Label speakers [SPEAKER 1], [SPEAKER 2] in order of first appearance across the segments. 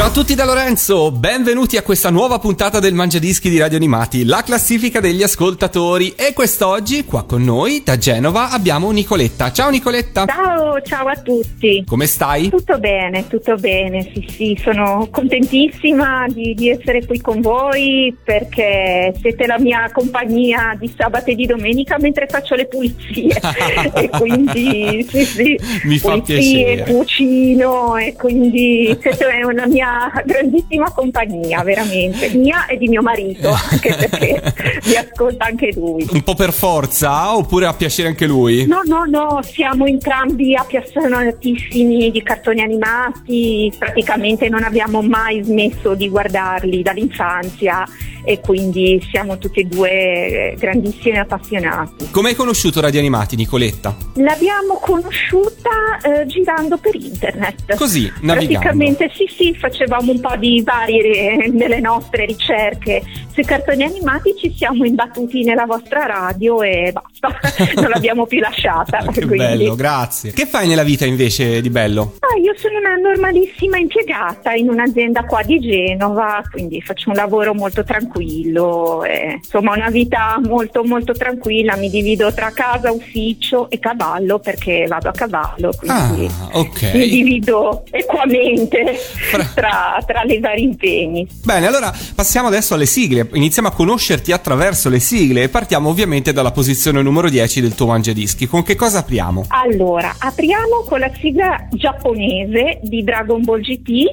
[SPEAKER 1] Ciao a tutti da Lorenzo, benvenuti a questa nuova puntata del Mangiadischi di Radio Animati, la classifica degli ascoltatori. E quest'oggi, qua con noi, da Genova, abbiamo Nicoletta. Ciao Nicoletta!
[SPEAKER 2] Ciao, ciao a tutti!
[SPEAKER 1] Come stai?
[SPEAKER 2] Tutto bene, tutto bene, sì sì, sono contentissima di, di essere qui con voi perché siete la mia compagnia di sabato e di domenica mentre faccio le pulizie. e quindi, sì sì,
[SPEAKER 1] Mi fa
[SPEAKER 2] pulizie,
[SPEAKER 1] piacere.
[SPEAKER 2] cucino e quindi siete una mia grandissima compagnia, veramente, mia e di mio marito, anche perché mi ascolta anche lui.
[SPEAKER 1] Un po' per forza oppure a piacere anche lui?
[SPEAKER 2] No, no, no, siamo entrambi appassionatissimi di cartoni animati, praticamente non abbiamo mai smesso di guardarli dall'infanzia e quindi siamo tutti e due eh, grandissimi appassionati.
[SPEAKER 1] Come hai conosciuto Radio Animati, Nicoletta?
[SPEAKER 2] L'abbiamo conosciuta eh, girando per internet.
[SPEAKER 1] Così, navigando.
[SPEAKER 2] Praticamente sì, sì, facevamo un po' di varie eh, nelle nostre ricerche sui cartoni animati, ci siamo imbattuti nella vostra radio e basta, non l'abbiamo più lasciata.
[SPEAKER 1] Che
[SPEAKER 2] quindi-
[SPEAKER 1] bello, grazie. Che fai nella vita invece di bello?
[SPEAKER 2] Ah, io sono una normalissima impiegata in un'azienda qua di Genova, quindi faccio un lavoro molto tranquillo, e, insomma una vita molto molto tranquilla, mi divido tra casa, ufficio e cavallo perché vado a cavallo, quindi
[SPEAKER 1] Ah, ok.
[SPEAKER 2] mi divido equamente
[SPEAKER 1] Fra-
[SPEAKER 2] tra, tra le vari impegni.
[SPEAKER 1] Bene, allora passiamo adesso alle sigle. Iniziamo a conoscerti attraverso le sigle e partiamo ovviamente dalla posizione numero 10 del tuo mangiadischi. Con che cosa apriamo?
[SPEAKER 2] Allora, apriamo con la sigla giapponese di Dragon Ball GT.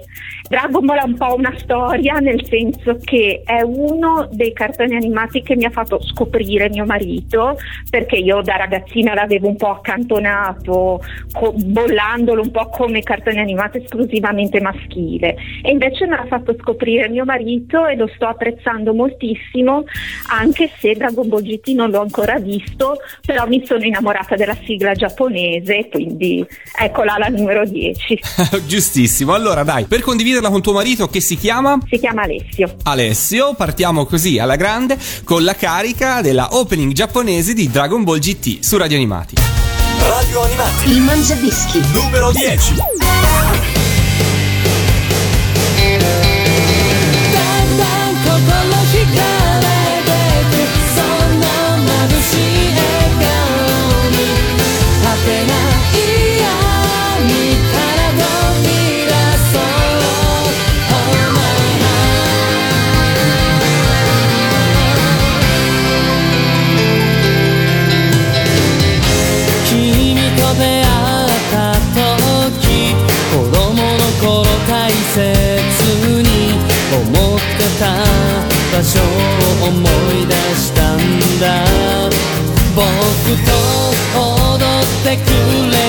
[SPEAKER 2] Dragon Ball ha un po' una storia, nel senso che è uno dei cartoni animati che mi ha fatto scoprire mio marito, perché io da ragazzina l'avevo un po' accantonato, co- bollandolo un po' come cartone animato esclusivamente maschile. E invece me l'ha fatto scoprire mio marito e lo sto apprezzando moltissimo, anche se Dragon Ball GT non l'ho ancora visto, però mi sono innamorata della sigla giapponese, quindi eccola la numero 10.
[SPEAKER 1] Giustissimo. Allora, dai, per condividerla con tuo marito che si chiama
[SPEAKER 2] Si chiama Alessio.
[SPEAKER 1] Alessio, partiamo così alla grande con la carica della opening giapponese di Dragon Ball GT su Radio Animati.
[SPEAKER 3] Radio Animati,
[SPEAKER 4] Il Mangiadischi.
[SPEAKER 3] numero 10.
[SPEAKER 5] 僕と踊ってくれ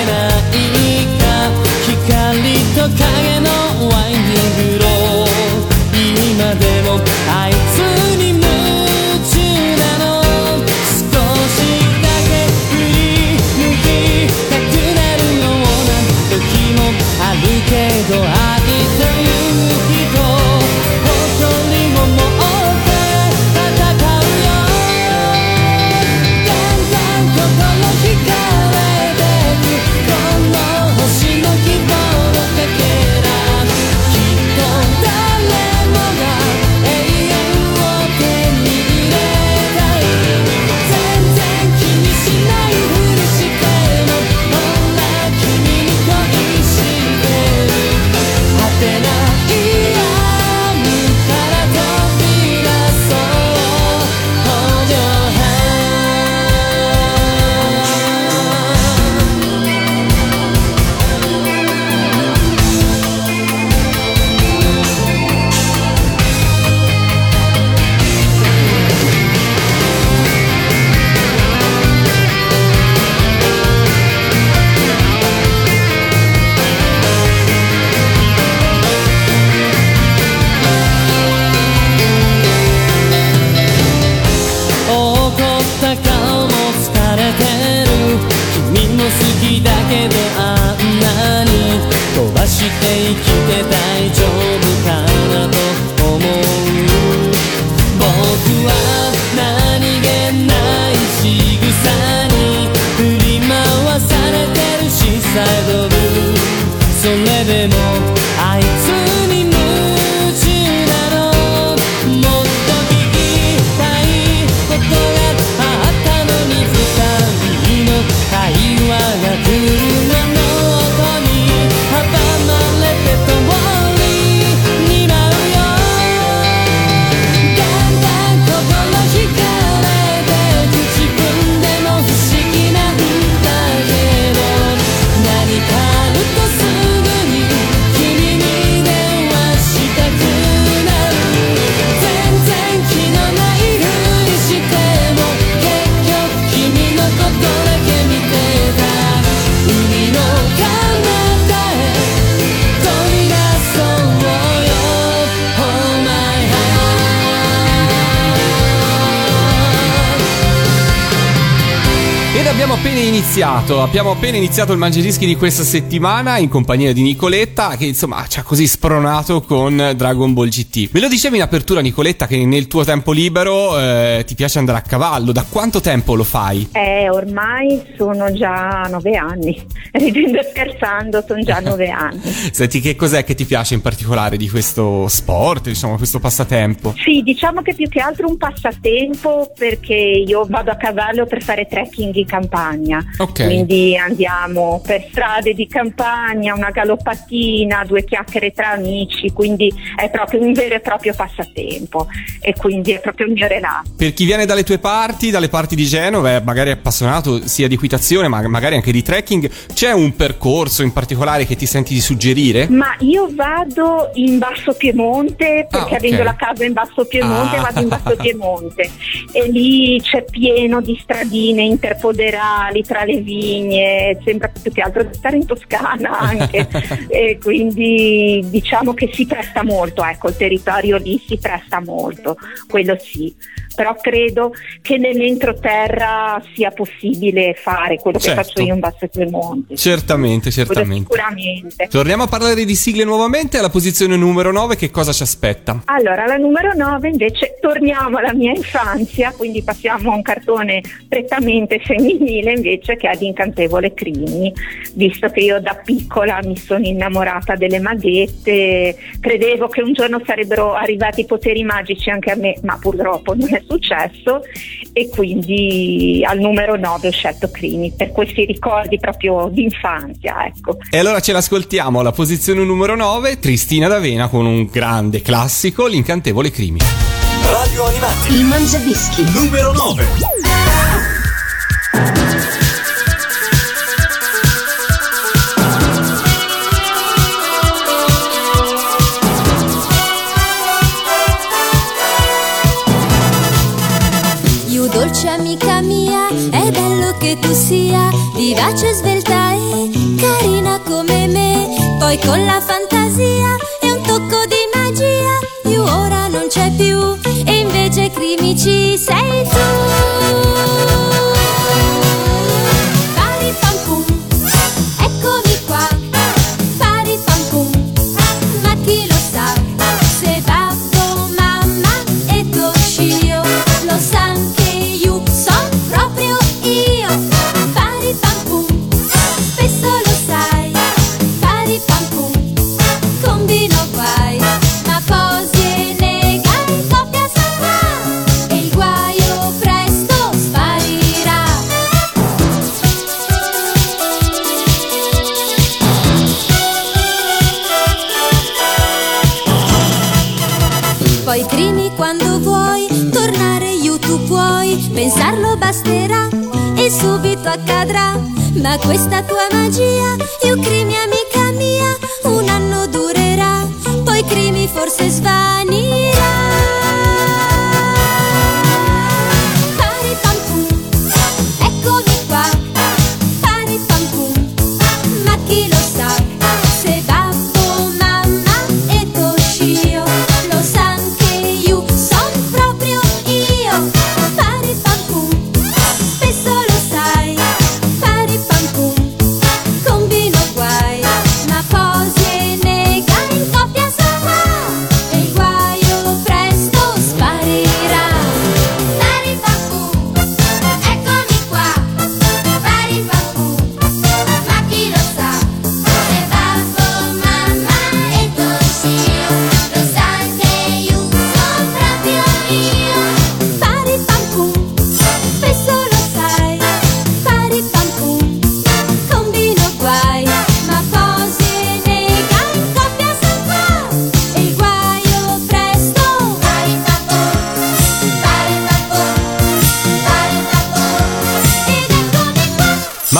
[SPEAKER 1] iniziato, abbiamo appena iniziato il Mangiadischi di questa settimana in compagnia di Nicoletta che insomma ci ha così spronato con Dragon Ball GT. Me lo dicevi in apertura Nicoletta che nel tuo tempo libero eh, ti piace andare a cavallo, da quanto tempo lo fai?
[SPEAKER 2] Eh, ormai sono già nove anni, ridendo e scherzando sono già nove anni.
[SPEAKER 1] Senti che cos'è che ti piace in particolare di questo sport, diciamo questo passatempo?
[SPEAKER 2] Sì, diciamo che più che altro un passatempo perché io vado a cavallo per fare trekking in campagna.
[SPEAKER 1] Ok.
[SPEAKER 2] Quindi andiamo per strade di campagna, una galoppatina, due chiacchiere tra amici, quindi è proprio un vero e proprio passatempo e quindi è proprio il mio relax.
[SPEAKER 1] Per chi viene dalle tue parti, dalle parti di Genova, e magari appassionato sia di equitazione ma magari anche di trekking, c'è un percorso in particolare che ti senti di suggerire?
[SPEAKER 2] Ma io vado in Basso Piemonte perché
[SPEAKER 1] Ah, ok.
[SPEAKER 2] avendo la casa in Basso Piemonte
[SPEAKER 1] Ah.
[SPEAKER 2] vado in Basso Piemonte e lì c'è pieno di stradine interpoderali tra le vigne, sembra più che altro di stare in Toscana anche. E quindi diciamo che si presta molto, ecco il territorio lì si presta molto, quello sì, però credo che nell'entroterra sia possibile fare quello
[SPEAKER 1] Certo.
[SPEAKER 2] che faccio io in Basso Piemonte.
[SPEAKER 1] Certamente, certamente.
[SPEAKER 2] Sicuramente.
[SPEAKER 1] Torniamo a parlare di sigle nuovamente, alla posizione numero 9 che cosa ci aspetta?
[SPEAKER 2] Allora, la numero 9 invece torniamo alla mia infanzia, quindi passiamo a un cartone prettamente femminile invece che di Incantevole Crimi, visto che io da piccola mi sono innamorata delle maghette, credevo che un giorno sarebbero arrivati i poteri magici anche a me, ma purtroppo non è successo e quindi al numero 9 ho scelto Crimi per questi ricordi proprio d'infanzia, ecco.
[SPEAKER 1] E allora ce l'ascoltiamo alla posizione numero 9, Tristina D'Avena con un grande classico, l'incantevole Crimi.
[SPEAKER 3] Radio Animati.
[SPEAKER 4] Il Mangiadischi.
[SPEAKER 3] Numero 9.
[SPEAKER 6] Che tu sia vivace, svelta e carina come me. Poi con la fantasia e un tocco di magia, you ora non c'è più e invece crimici sei tu. Questa tua magia,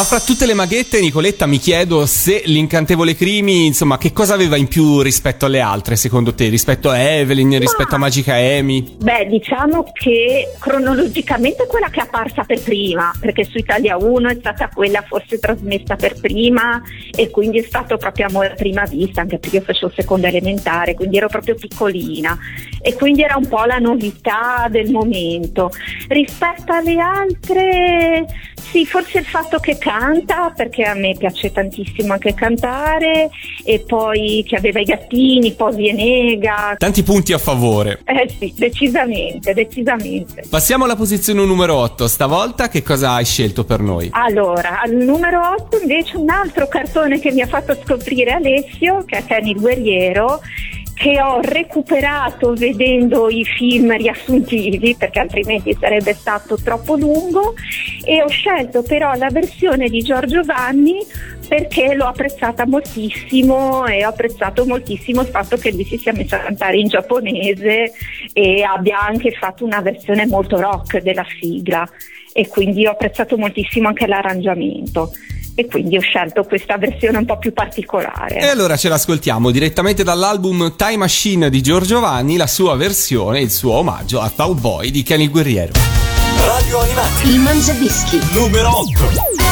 [SPEAKER 1] fra tutte le maghette, Nicoletta, mi chiedo se l'incantevole Crimi, insomma, che cosa aveva in più rispetto alle altre, secondo te? Rispetto a Evelyn, rispetto a Magica Amy?
[SPEAKER 2] Beh, diciamo che cronologicamente è quella che è apparsa per prima, perché su Italia 1 è stata quella forse trasmessa per prima e quindi è stato proprio amore a prima vista, anche perché io facevo il secondo elementare, quindi ero proprio piccolina e quindi era un po' la novità del momento. Rispetto alle altre, Sì, forse il fatto che canta, perché a me piace tantissimo anche cantare, e poi che aveva i gattini, posi e nega.
[SPEAKER 1] Tanti punti a favore.
[SPEAKER 2] Eh sì, decisamente, decisamente.
[SPEAKER 1] Passiamo alla posizione numero 8. Stavolta che cosa hai scelto per noi?
[SPEAKER 2] Allora, al numero 8 invece un altro cartone che mi ha fatto scoprire Alessio, che è Kenny il Guerriero, che ho recuperato vedendo i film riassuntivi perché altrimenti sarebbe stato troppo lungo e ho scelto però la versione di Giorgio Vanni perché l'ho apprezzata moltissimo e ho apprezzato moltissimo il fatto che lui si sia messo a cantare in giapponese e abbia anche fatto una versione molto rock della sigla. E quindi ho apprezzato moltissimo anche l'arrangiamento e quindi ho scelto questa versione un po' più particolare.
[SPEAKER 1] E allora ce l'ascoltiamo direttamente dall'album Time Machine di Giorgio Vanni, la sua versione, il suo omaggio a Thou Boy di Kenny Guerriero.
[SPEAKER 7] Radio Animati,
[SPEAKER 4] Il Mangiadischi.
[SPEAKER 7] numero 8.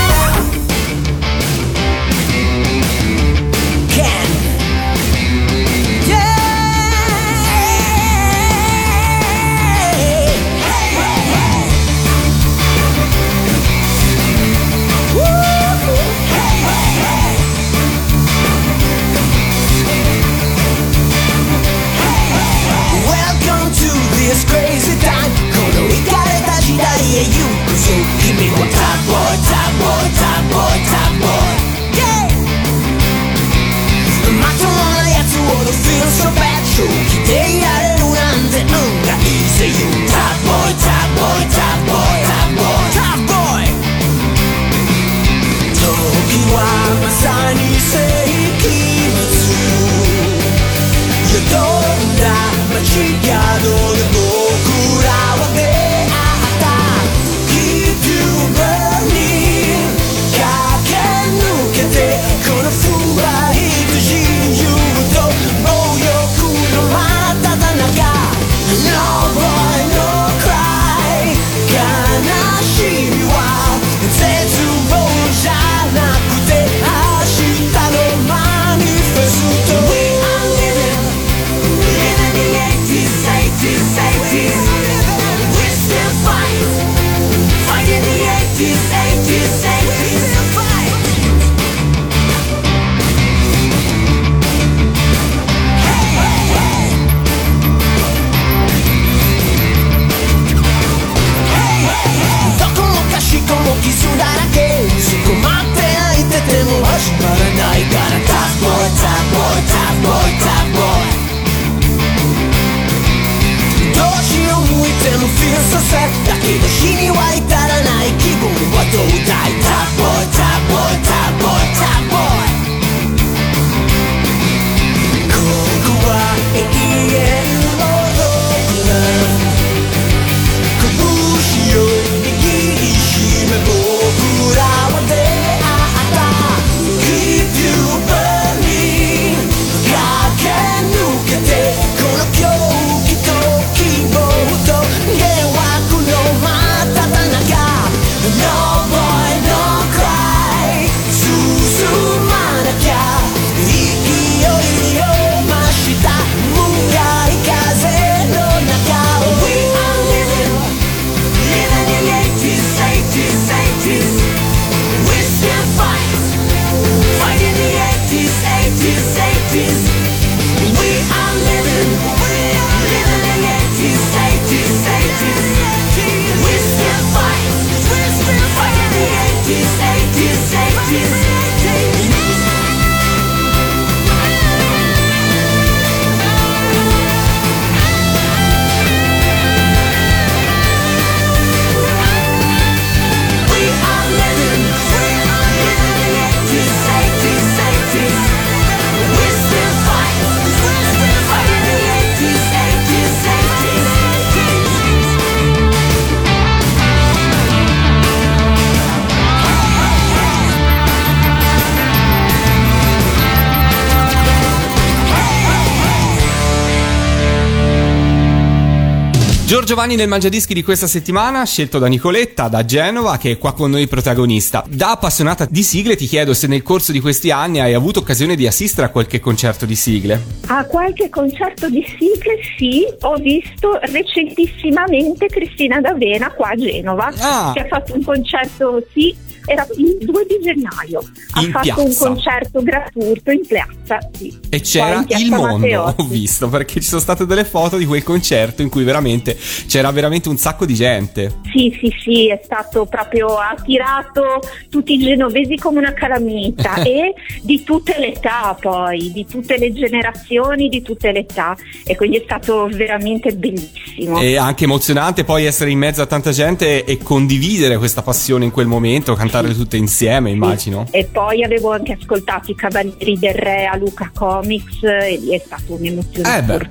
[SPEAKER 1] Giorgio Vanni nel Mangiadischi di questa settimana, scelto da Nicoletta, da Genova, che è qua con noi protagonista. Da appassionata di sigle ti chiedo se nel corso di questi anni hai avuto occasione di assistere a qualche concerto di sigle.
[SPEAKER 2] A qualche concerto di sigle sì, ho visto recentissimamente Cristina D'Avena qua a Genova,
[SPEAKER 1] Ah.
[SPEAKER 2] che ha fatto un concerto, sì, era il 2 di gennaio, ha
[SPEAKER 1] In
[SPEAKER 2] fatto un concerto gratuito in piazza, sì.
[SPEAKER 1] E c'era
[SPEAKER 2] Piazza
[SPEAKER 1] il mondo,
[SPEAKER 2] Matteotti.
[SPEAKER 1] ho visto, perché ci sono state delle foto di quel concerto in cui veramente c'era veramente un sacco di gente.
[SPEAKER 2] Sì, sì, sì, è stato proprio ha attirato tutti i genovesi come una calamita e di tutte le età poi, di tutte le generazioni, di tutte le età e quindi è stato veramente bellissimo.
[SPEAKER 1] E anche emozionante poi essere in mezzo a tanta gente e condividere questa passione in quel momento, cantare tutte insieme, immagino.
[SPEAKER 2] E poi avevo anche ascoltato i Cavalieri del Re a Luca Comics e lì è stata un'emozione
[SPEAKER 1] Eh beh.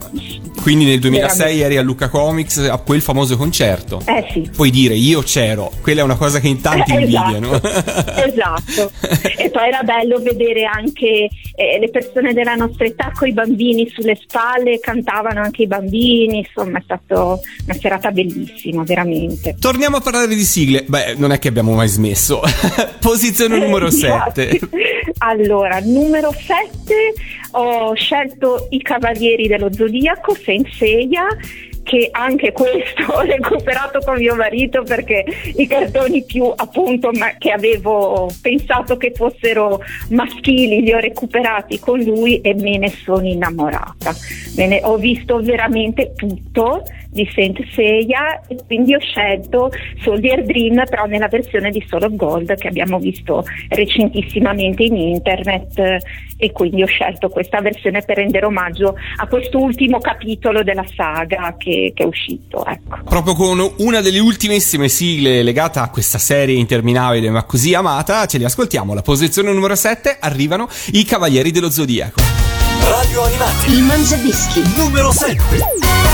[SPEAKER 1] Quindi nel 2006
[SPEAKER 2] Veramente.
[SPEAKER 1] eri a Luca Comics a quel famoso concerto.
[SPEAKER 2] Eh sì.
[SPEAKER 1] Puoi dire io c'ero, quella è una cosa che in tanti
[SPEAKER 2] Eh,
[SPEAKER 1] invidiano.
[SPEAKER 2] esatto. e poi era bello vedere anche eh, le persone della nostra età con i bambini sulle spalle, cantavano anche i bambini, insomma è stata una serata bellissima, veramente.
[SPEAKER 1] Torniamo a parlare di sigle. Beh, non è che abbiamo mai smesso. Posizione numero 7.
[SPEAKER 2] Infatti. Allora, numero 7 ho scelto i Cavalieri dello Zodiaco, Senseiya che anche questo ho recuperato con mio marito perché i cartoni più appunto che avevo pensato che fossero maschili li ho recuperati con lui e me ne sono innamorata. Ne- ho visto veramente tutto di Saint Seiya e quindi ho scelto Soldier Dream però nella versione di Solo Gold che abbiamo visto recentissimamente in internet eh, e quindi ho scelto questa versione per rendere omaggio a questo ultimo capitolo della saga che, che è uscito. Ecco.
[SPEAKER 1] Proprio con una delle ultimissime sigle legata a questa serie interminabile ma così amata, ce li ascoltiamo. La posizione numero 7 arrivano i Cavalieri dello Zodiaco.
[SPEAKER 7] Radio Animati
[SPEAKER 4] Il Mangiadischi.
[SPEAKER 7] numero 7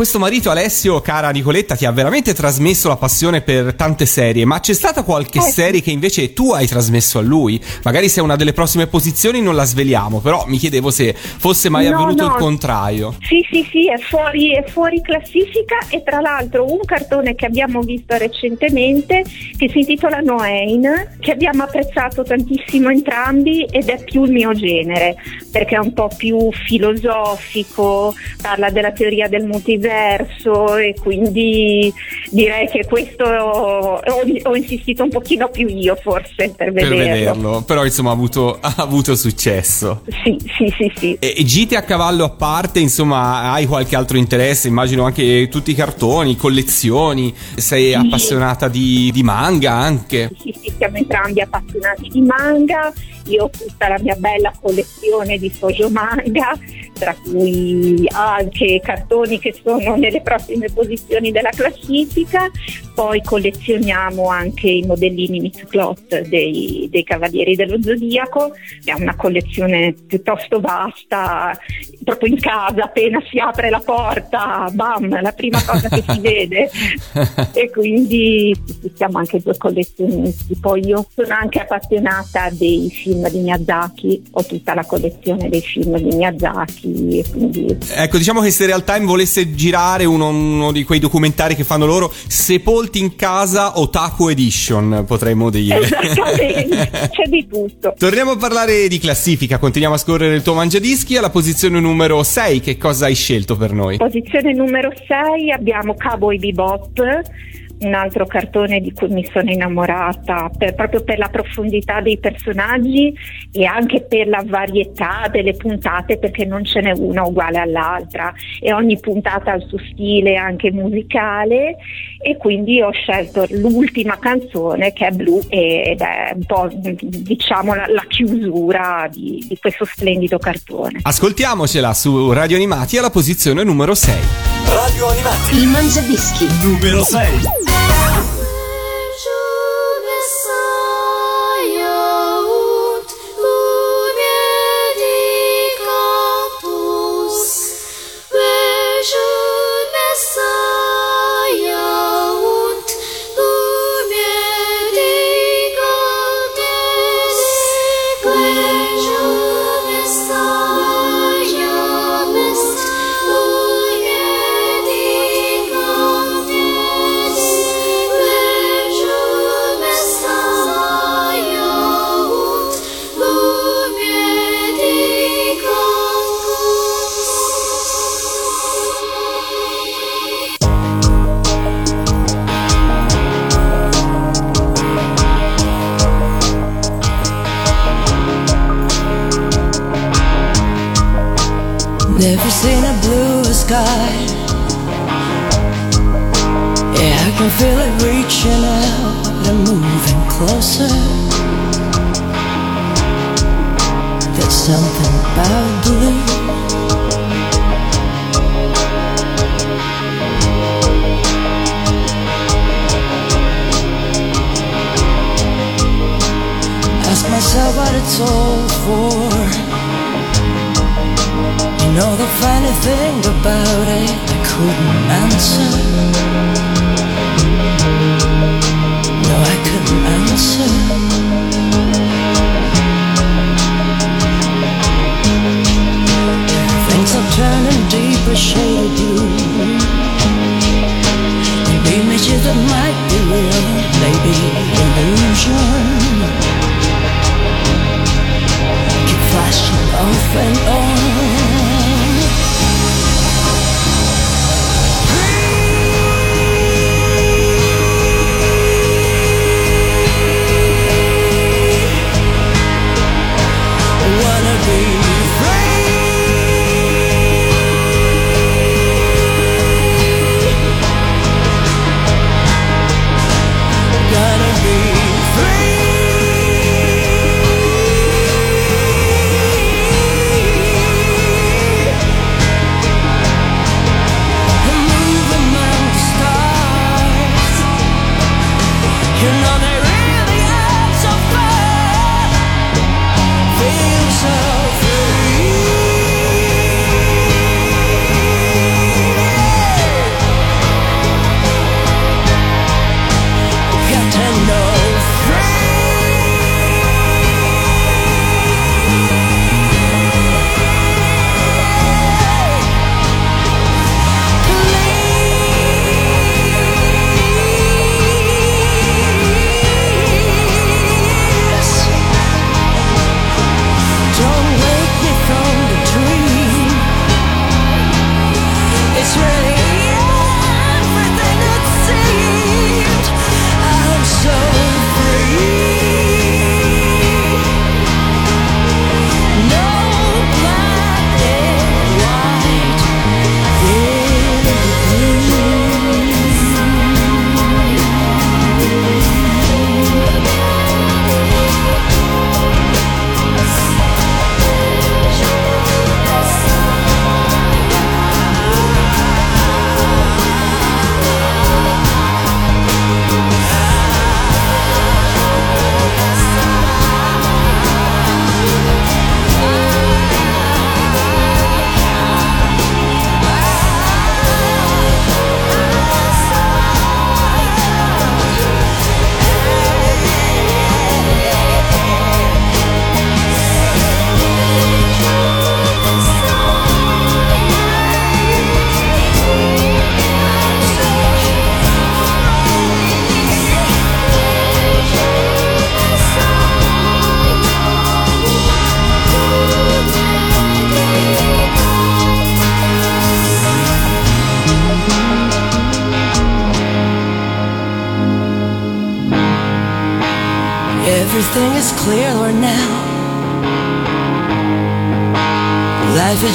[SPEAKER 1] questo marito Alessio, cara Nicoletta, ti ha veramente trasmesso la passione per tante serie, ma c'è stata qualche
[SPEAKER 2] Eh,
[SPEAKER 1] serie che invece tu hai trasmesso a lui? Magari se è una delle prossime posizioni non la sveliamo, però mi chiedevo se fosse mai
[SPEAKER 2] No,
[SPEAKER 1] avvenuto
[SPEAKER 2] no.
[SPEAKER 1] il contrario.
[SPEAKER 2] Sì, sì, sì, è fuori, è fuori classifica e tra l'altro un cartone che abbiamo visto recentemente che si intitola Noain, che abbiamo apprezzato tantissimo entrambi ed è più il mio genere, perché è un po' più filosofico, parla della teoria del multiverso e quindi direi che questo ho, ho insistito un pochino più io forse per
[SPEAKER 1] Per
[SPEAKER 2] vederlo.
[SPEAKER 1] vederlo, però insomma ha avuto, ha avuto successo.
[SPEAKER 2] Sì, sì, sì, sì.
[SPEAKER 1] E, gite a cavallo a parte, insomma, hai qualche altro interesse? Immagino anche tutti i cartoni, collezioni, sei appassionata di, di manga anche.
[SPEAKER 2] Sì, sì, siamo entrambi appassionati di manga, io ho tutta la mia bella collezione di shoujo manga, tra cui anche cartoni che sono nelle prossime posizioni della classifica, poi collezioniamo anche i modellini Mixclot dei, dei Cavalieri dello Zodiaco, è una collezione piuttosto vasta, proprio in casa appena si apre la porta, bam, la prima cosa che si vede. E quindi siamo anche due collezionisti. Poi io sono anche appassionata dei film di Miyazaki, ho tutta la collezione dei film di Miyazaki quindi
[SPEAKER 1] Ecco, diciamo che se Real Time volesse girare uno, uno di quei documentari che fanno loro, Sepolti in casa Otaku Edition, potremmo dire.
[SPEAKER 2] esattamente, c'è di tutto.
[SPEAKER 1] Torniamo a parlare di classifica, continuiamo a scorrere il tuo mangiadischi alla posizione numero 6, che cosa hai scelto per noi?
[SPEAKER 2] Posizione numero 6 abbiamo Cowboy Bebop, un altro cartone di cui mi sono innamorata per- proprio per la profondità dei personaggi e anche per la varietà delle puntate perché non ce n'è una uguale all'altra e ogni puntata ha il suo stile anche musicale e quindi ho scelto l'ultima canzone che è Blue ed è un po' diciamo la, la chiusura di, di questo splendido cartone.
[SPEAKER 1] Ascoltiamocela su Radio Animati alla posizione numero 6.
[SPEAKER 8] Radio Animati.
[SPEAKER 4] Il Mangiadischi.
[SPEAKER 8] Numero 6.
[SPEAKER 5] the shade of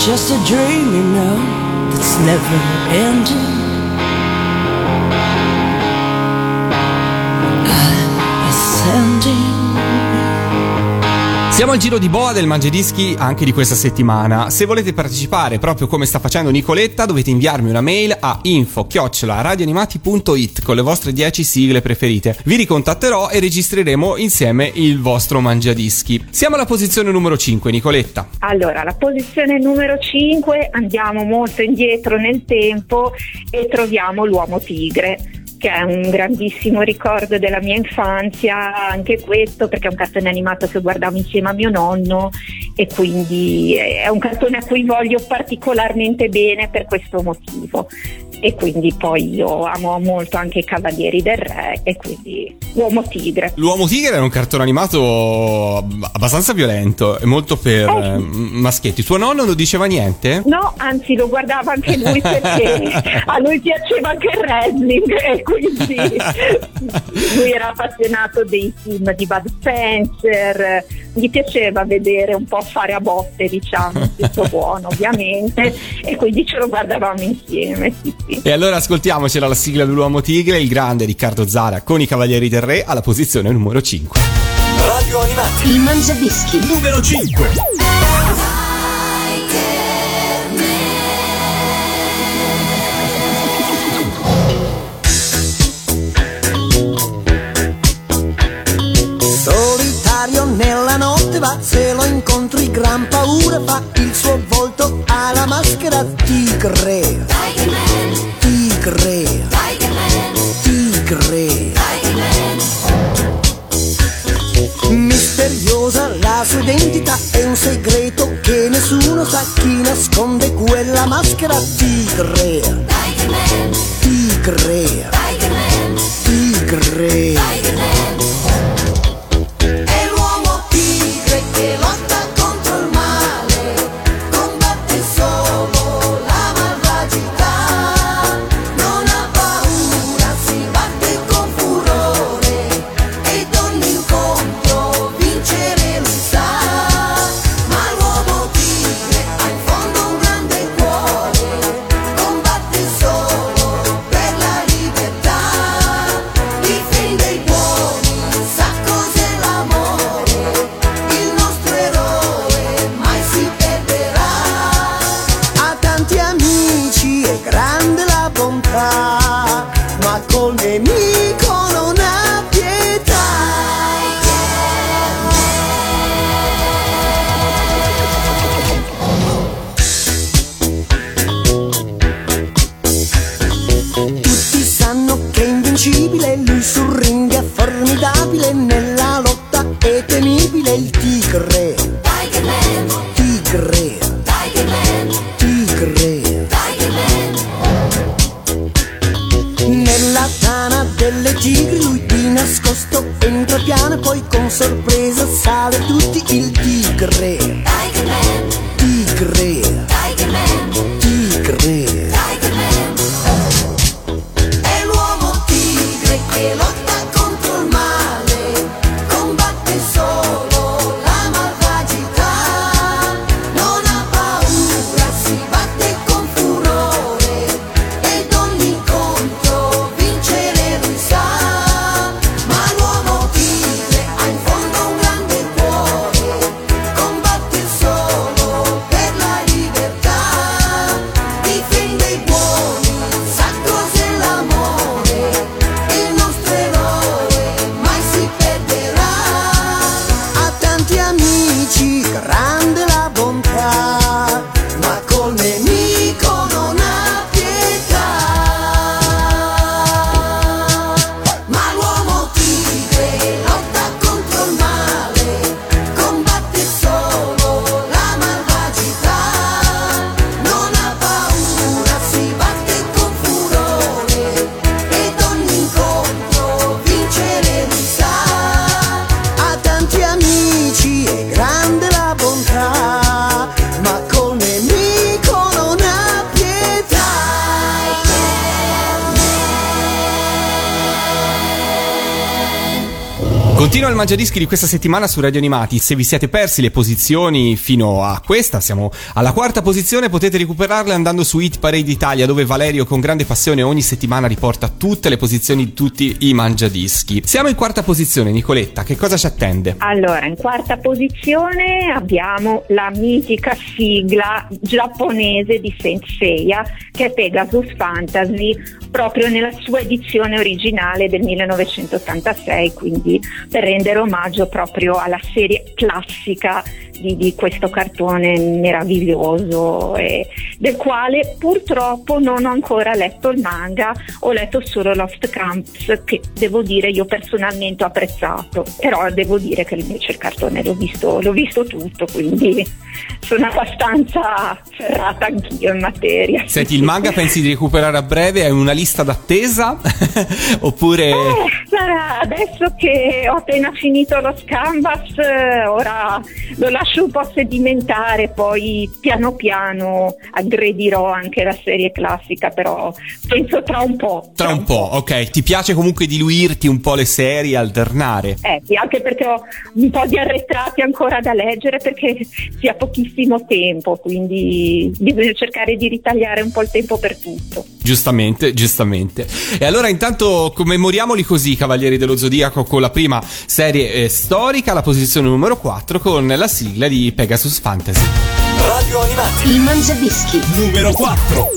[SPEAKER 7] just a dream,
[SPEAKER 1] Siamo al giro di boa del Mangiadischi anche di questa settimana. Se volete partecipare proprio come sta facendo Nicoletta, dovete inviarmi una mail a info-radioanimati.it con le vostre 10 sigle preferite. Vi ricontatterò e registreremo insieme il vostro Mangiadischi. Siamo alla posizione numero 5, Nicoletta.
[SPEAKER 2] Allora, la posizione numero 5 andiamo molto indietro nel tempo e troviamo l'uomo tigre che è un grandissimo ricordo della mia infanzia, anche questo perché è un cartone animato che guardavo insieme a mio nonno e quindi è un cartone a cui voglio particolarmente bene per questo motivo. E quindi poi io amo molto anche i Cavalieri del Re e quindi Uomo Tigre.
[SPEAKER 1] L'uomo tigre è un cartone animato abbastanza violento e molto per
[SPEAKER 2] Eh.
[SPEAKER 1] eh, maschietti. Tuo nonno non diceva niente?
[SPEAKER 2] No, anzi lo guardava anche lui perché a lui piaceva anche il wrestling e quindi lui era appassionato dei film di Bud Spencer, gli piaceva vedere un po' fare a botte, diciamo, tutto buono ovviamente e quindi ce lo guardavamo insieme, sì, sì.
[SPEAKER 1] E allora ascoltiamocela la sigla dell'uomo tigre, il grande Riccardo Zara con i Cavalieri del Re alla posizione numero 5.
[SPEAKER 8] Radio Animati.
[SPEAKER 6] Il Mangiadischi.
[SPEAKER 8] Numero 5.
[SPEAKER 7] Solitario nella notte va, se lo incontri gran paura fa, il suo volto ha la maschera tigre. Tigre. Tigre. Misteriosa la sua identità è un segreto che nessuno sa chi nasconde quella maschera tigre. Tigre. Tigre. È
[SPEAKER 1] Mangiadischi di questa settimana su Radio Animati. Se vi siete persi le posizioni fino a questa, siamo alla quarta posizione, potete recuperarle andando su Hit Parade Italia, dove Valerio con grande passione ogni settimana riporta tutte le posizioni di tutti i Mangiadischi. Siamo in quarta posizione, Nicoletta, che cosa ci attende?
[SPEAKER 2] Allora, in quarta posizione abbiamo la mitica sigla giapponese di Saint Seiya, che è Pegasus Fantasy, proprio nella sua edizione originale del 1986, quindi per rendere omaggio proprio alla serie classica di, di questo cartone meraviglioso e del quale purtroppo non ho ancora letto il manga, ho letto solo Lost Camps che devo dire io personalmente ho apprezzato, però devo dire che invece il cartone l'ho visto, l'ho visto tutto, quindi sono abbastanza ferrata anch'io in materia.
[SPEAKER 1] Senti, il manga pensi di recuperare a breve? Hai una lista d'attesa? Oppure...
[SPEAKER 2] Eh, sarà adesso che ho appena finito lo canvas, eh, ora lo lascio un po' sedimentare, poi piano piano aggredirò anche la serie classica, però penso tra un po'.
[SPEAKER 1] Tra un po', ok. Ti piace comunque diluirti un po' le serie, alternare?
[SPEAKER 2] Eh sì, anche perché ho un po' di arretrati ancora da leggere perché si ha pochissimo tempo, quindi bisogna cercare di ritagliare un po' il tempo per tutto.
[SPEAKER 1] Giustamente, giustamente. E allora intanto commemoriamoli così, Cavalieri dello Zodiaco, con la prima serie eh, storica, la posizione numero 4, con la sigla di Pegasus Fantasy.
[SPEAKER 8] Radio Animati.
[SPEAKER 4] Il Mangiadischi.
[SPEAKER 8] Numero 4.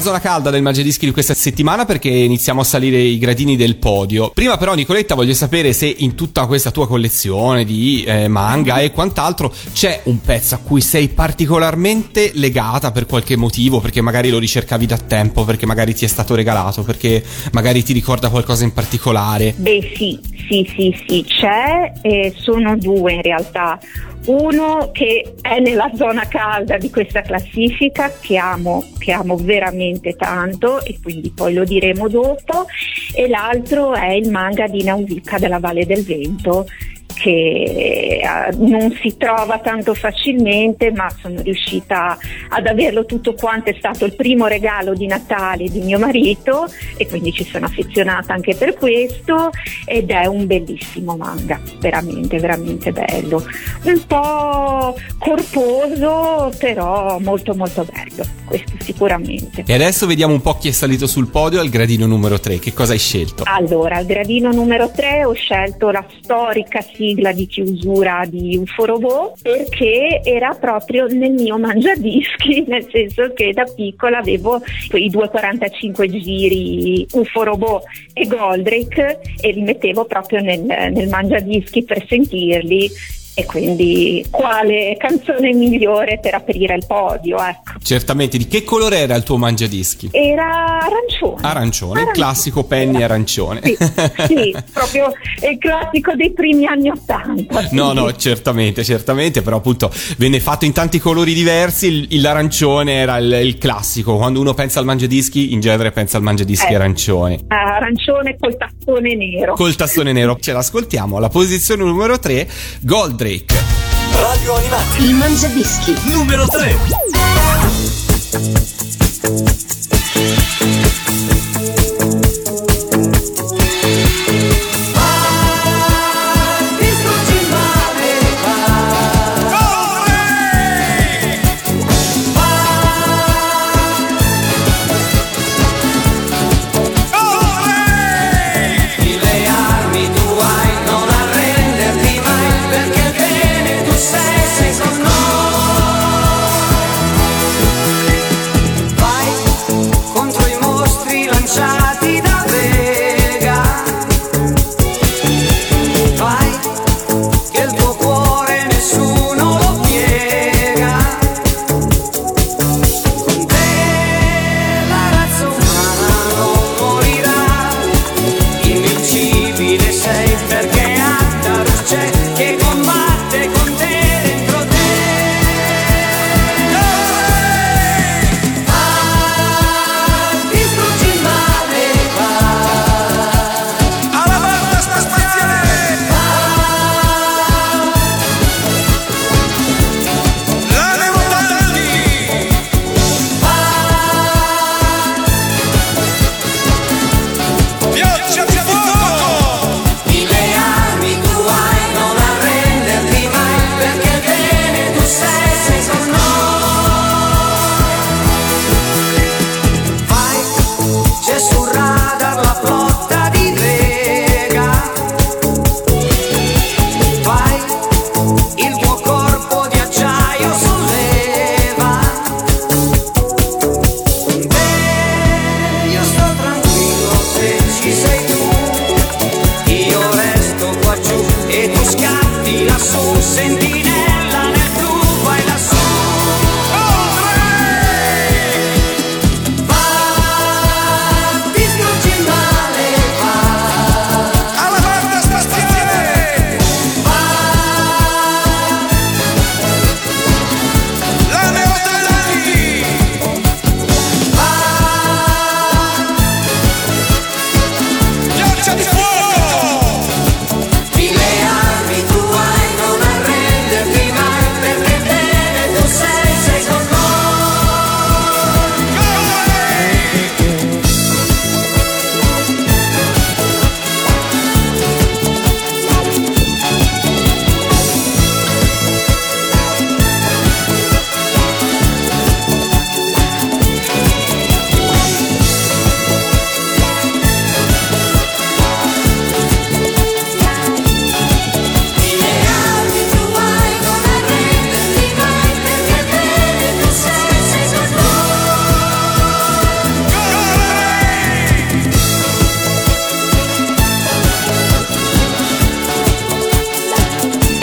[SPEAKER 1] Nella zona calda del Mangiadischi di questa settimana perché iniziamo a salire i gradini del podio. Prima però Nicoletta voglio sapere se in tutta questa tua collezione di eh, manga e quant'altro c'è un pezzo a cui sei particolarmente legata per qualche motivo, perché magari lo ricercavi da tempo, perché magari ti è stato regalato, perché magari ti ricorda qualcosa in particolare.
[SPEAKER 2] Beh sì, sì, sì, sì, c'è e sono due in realtà. Uno che è nella zona calda di questa classifica, che amo, che amo veramente tanto e quindi poi lo diremo dopo, e l'altro è il manga di Nausicaa della Valle del Vento che eh, non si trova tanto facilmente, ma sono riuscita ad averlo tutto quanto, è stato il primo regalo di Natale di mio marito e quindi ci sono affezionata anche per questo ed è un bellissimo manga, veramente, veramente bello. Un po' corposo, però molto molto bello, questo sicuramente.
[SPEAKER 1] E adesso vediamo un po' chi è salito sul podio al gradino numero 3. Che cosa hai scelto?
[SPEAKER 2] Allora, al gradino numero 3 ho scelto la storica sigla di chiusura di UFO Robot perché era proprio nel mio mangiadischi, nel senso che da piccola avevo i 245 giri UFO Robot e Goldrake e li mettevo proprio nel, nel mangiadischi per sentirli e quindi quale canzone migliore per aprire il podio, ecco.
[SPEAKER 1] Certamente, di che colore era il tuo mangiadischi?
[SPEAKER 2] Era arancione.
[SPEAKER 1] Arancione, il classico penny arancione.
[SPEAKER 2] Sì, sì, proprio il classico dei primi anni Ottanta.
[SPEAKER 1] No, no, certamente, certamente, però appunto venne fatto in tanti colori diversi, il- l'arancione era il, il classico, quando uno pensa al mangiadischi in genere pensa al mangiadischi
[SPEAKER 2] Eh.
[SPEAKER 1] arancione.
[SPEAKER 2] Arancione col tappone nero.
[SPEAKER 1] Col tastone nero, ce l'ascoltiamo, alla posizione numero 3, Goldrake.
[SPEAKER 8] Radio Animati.
[SPEAKER 4] Il Mangiadischi.
[SPEAKER 8] Numero 3.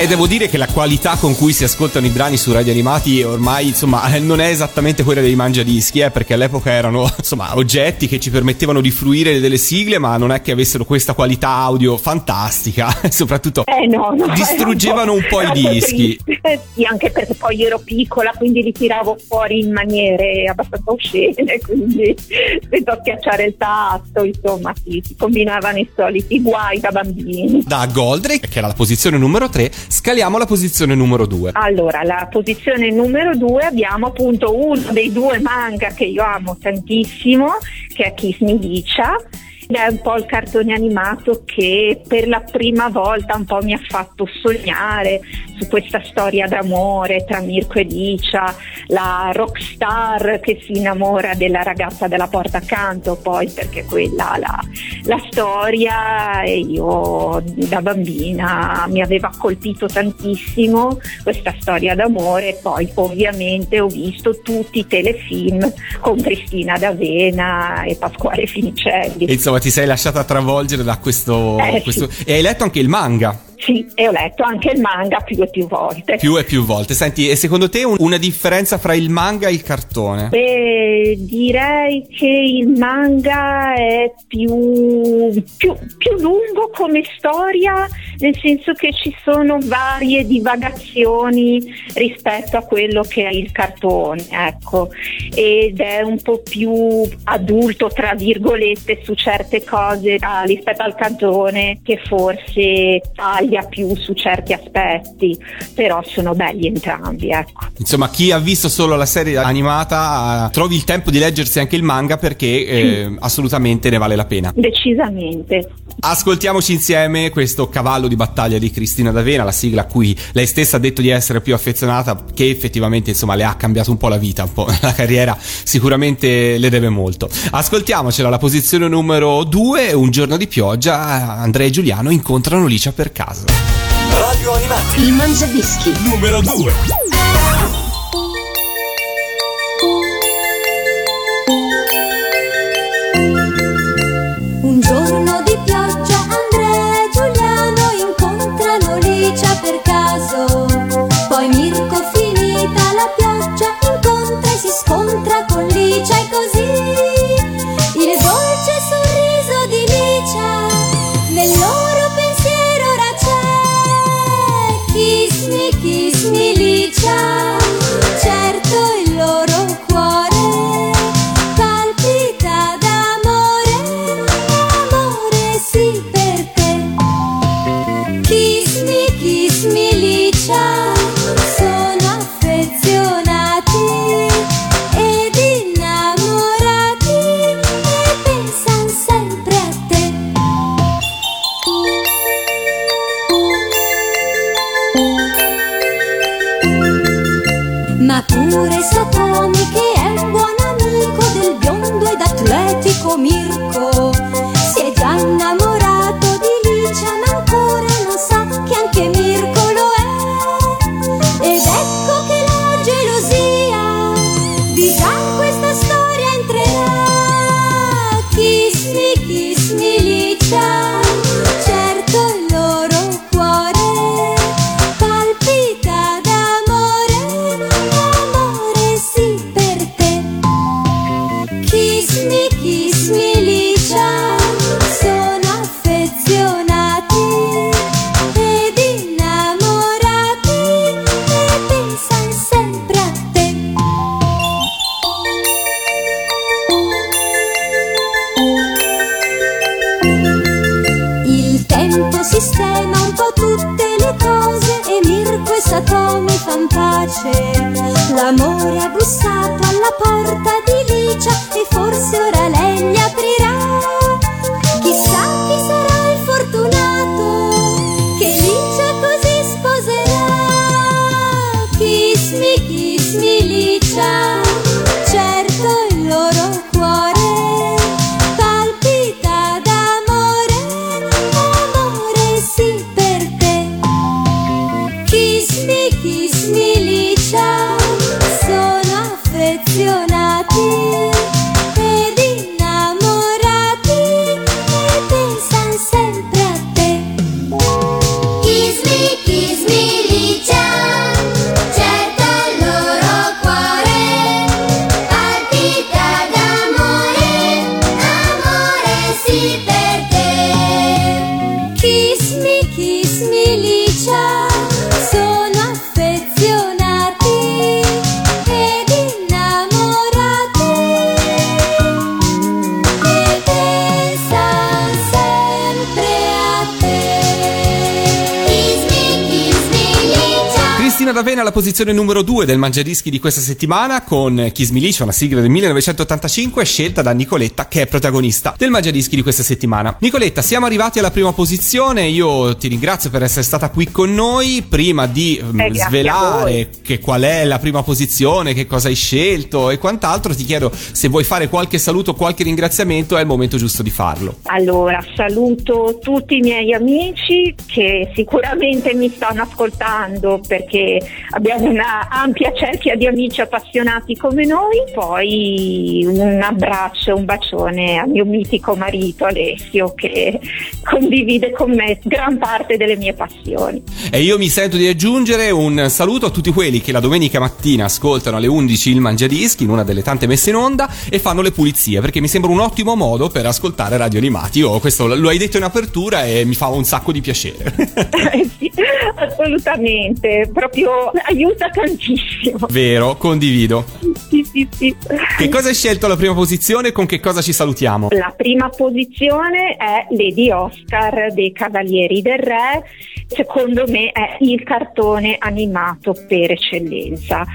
[SPEAKER 1] E devo dire che la qualità con cui si ascoltano i brani su radio animati ormai, insomma, eh, non è esattamente quella dei mangiadischi, eh, perché all'epoca erano, insomma, oggetti che ci permettevano di fruire delle sigle, ma non è che avessero questa qualità audio fantastica, soprattutto
[SPEAKER 2] Eh no, no,
[SPEAKER 1] distruggevano un po' i
[SPEAKER 2] era
[SPEAKER 1] dischi.
[SPEAKER 2] triste. Eh, Sì, anche perché poi ero piccola, quindi li tiravo fuori in maniere abbastanza oscene, quindi senza schiacciare il tasto, insomma, sì, si combinavano i soliti guai da bambini.
[SPEAKER 1] Da Goldrake, che era la posizione numero 3, scaliamo alla posizione numero 2.
[SPEAKER 2] Allora, la posizione numero due abbiamo appunto uno dei due manga che io amo tantissimo, che è Kiss Me Licia. È un po' il cartone animato che per la prima volta un po' mi ha fatto sognare su questa storia d'amore tra Mirko e Licia, la rockstar che si innamora della ragazza della porta accanto, poi perché quella la, la storia e io da bambina mi aveva colpito tantissimo questa storia d'amore e poi ovviamente ho visto tutti i telefilm con Cristina D'Avena e Pasquale Finicelli.
[SPEAKER 1] Insomma, ti sei lasciata travolgere da questo,
[SPEAKER 2] Eh,
[SPEAKER 1] questo-
[SPEAKER 2] sì.
[SPEAKER 1] E hai letto anche il manga,
[SPEAKER 2] Sì, e ho letto anche il manga più e più volte.
[SPEAKER 1] più e più volte. Senti, e secondo te un- una differenza fra il manga e il cartone?
[SPEAKER 2] Beh, direi che il manga è più, più, più lungo come storia, nel senso che ci sono varie divagazioni rispetto a quello che è il cartone, ecco, ed è un po' più adulto, tra virgolette, su certe cose ah, rispetto al cartone che forse taglia più su certi aspetti, però sono belli entrambi, ecco.
[SPEAKER 1] Insomma, chi ha visto solo la serie animata, trovi il tempo di leggersi anche il manga perché eh, assolutamente ne vale la pena.
[SPEAKER 2] Decisamente.
[SPEAKER 1] Ascoltiamoci insieme questo cavallo di battaglia di Cristina D'Avena, la sigla a cui lei stessa ha detto di essere più affezionata, che effettivamente insomma le ha cambiato un po' la vita, un po' la carriera, sicuramente le deve molto. Ascoltiamocela, la posizione numero 2, un giorno di pioggia, Andrea e Giuliano incontrano Licia per caso.
[SPEAKER 8] Radio Animati.
[SPEAKER 4] Il Mangiadischi.
[SPEAKER 8] Numero 2.
[SPEAKER 6] Licia, Mirko e Satomi fan pace. L'amore ha bussato alla
[SPEAKER 1] posizione numero 2 del Mangiadischi di questa settimana con Kiss Me Liscia, una sigla del 1985 scelta da Nicoletta che è protagonista del Mangiadischi di questa settimana. Nicoletta, siamo arrivati alla prima posizione, io ti ringrazio per essere stata qui con noi. Prima di mm,
[SPEAKER 2] Eh, a
[SPEAKER 1] svelare che qual è la prima posizione, che cosa hai scelto e quant'altro, ti chiedo se vuoi fare qualche saluto, qualche ringraziamento, è il momento giusto di farlo.
[SPEAKER 2] Allora, saluto tutti i miei amici che sicuramente mi stanno ascoltando perché abbiamo una ampia cerchia di amici appassionati come noi. Poi un abbraccio, un bacione al mio mitico marito Alessio che condivide con me gran parte delle mie passioni.
[SPEAKER 1] E io mi sento di aggiungere un saluto a tutti quelli che la domenica mattina ascoltano alle 11 il Mangiadischi in una delle tante messe in onda e fanno le pulizie perché mi sembra un ottimo modo per ascoltare radio animati. Io questo lo hai detto in apertura e mi fa un sacco di piacere.
[SPEAKER 2] Eh sì, assolutamente, proprio aiuta tantissimo.
[SPEAKER 1] Vero, condivido.
[SPEAKER 2] Sì, sì, sì.
[SPEAKER 1] Che cosa hai scelto alla prima posizione e con che cosa ci salutiamo?
[SPEAKER 2] La prima posizione è Lady Oscar dei Cavalieri del Re, secondo me è il cartone animato per eccellenza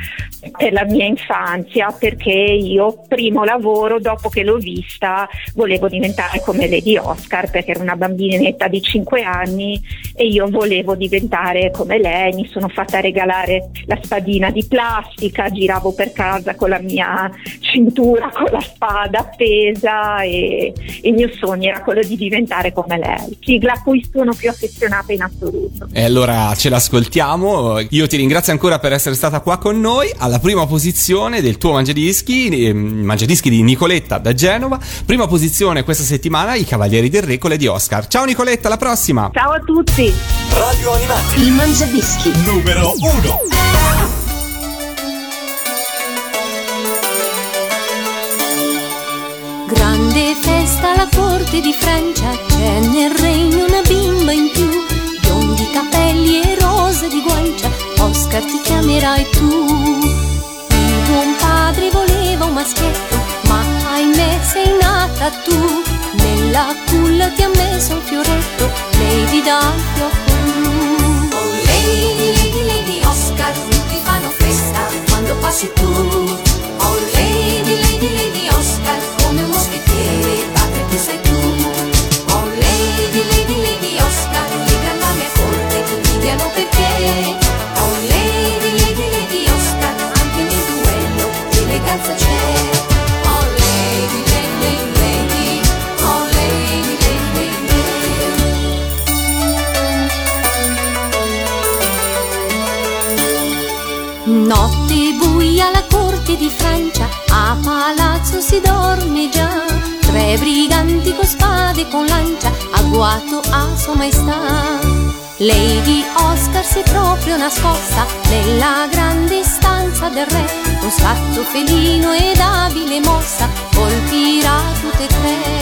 [SPEAKER 2] per la mia infanzia perché io primo lavoro dopo che l'ho vista volevo diventare come Lady Oscar perché era una bambinetta di 5 anni e io volevo diventare come lei, mi sono fatta regalare la spadina di plastica, giravo per casa con la mia cintura con la spada appesa e il mio sogno era quello di diventare come lei, sigla a cui sono più affezionata in assoluto.
[SPEAKER 1] E allora ce l'ascoltiamo. Io ti ringrazio ancora per essere stata qua con noi alla prima posizione del tuo Mangiadischi, eh, Mangiadischi di Nicoletta da Genova. Prima posizione questa settimana i Cavalieri del Re con Lady Oscar. Ciao Nicoletta, alla prossima!
[SPEAKER 2] Ciao a tutti!
[SPEAKER 8] Radio Animati.
[SPEAKER 4] Il Mangiadischi.
[SPEAKER 8] Numero 1.
[SPEAKER 6] Grande festa alla corte di Francia, c'è nel regno una bimba in più, capelli e rose di guancia, Oscar ti chiamerai tu. Il buon padre voleva un maschietto, ma ahimè sei nata tu, nella culla ti ha messo un fioretto, Lady dal fiocco blu. Oh Lady, Lady, Lady Oscar, tutti fanno festa quando passi tu. Corte di Francia, a palazzo si dorme già. Tre briganti con spade e con lancia, agguato a sua maestà. Lady Oscar si è proprio nascosta nella grande stanza del re. Con scatto felino ed abile mossa, colpirà tutte e tre.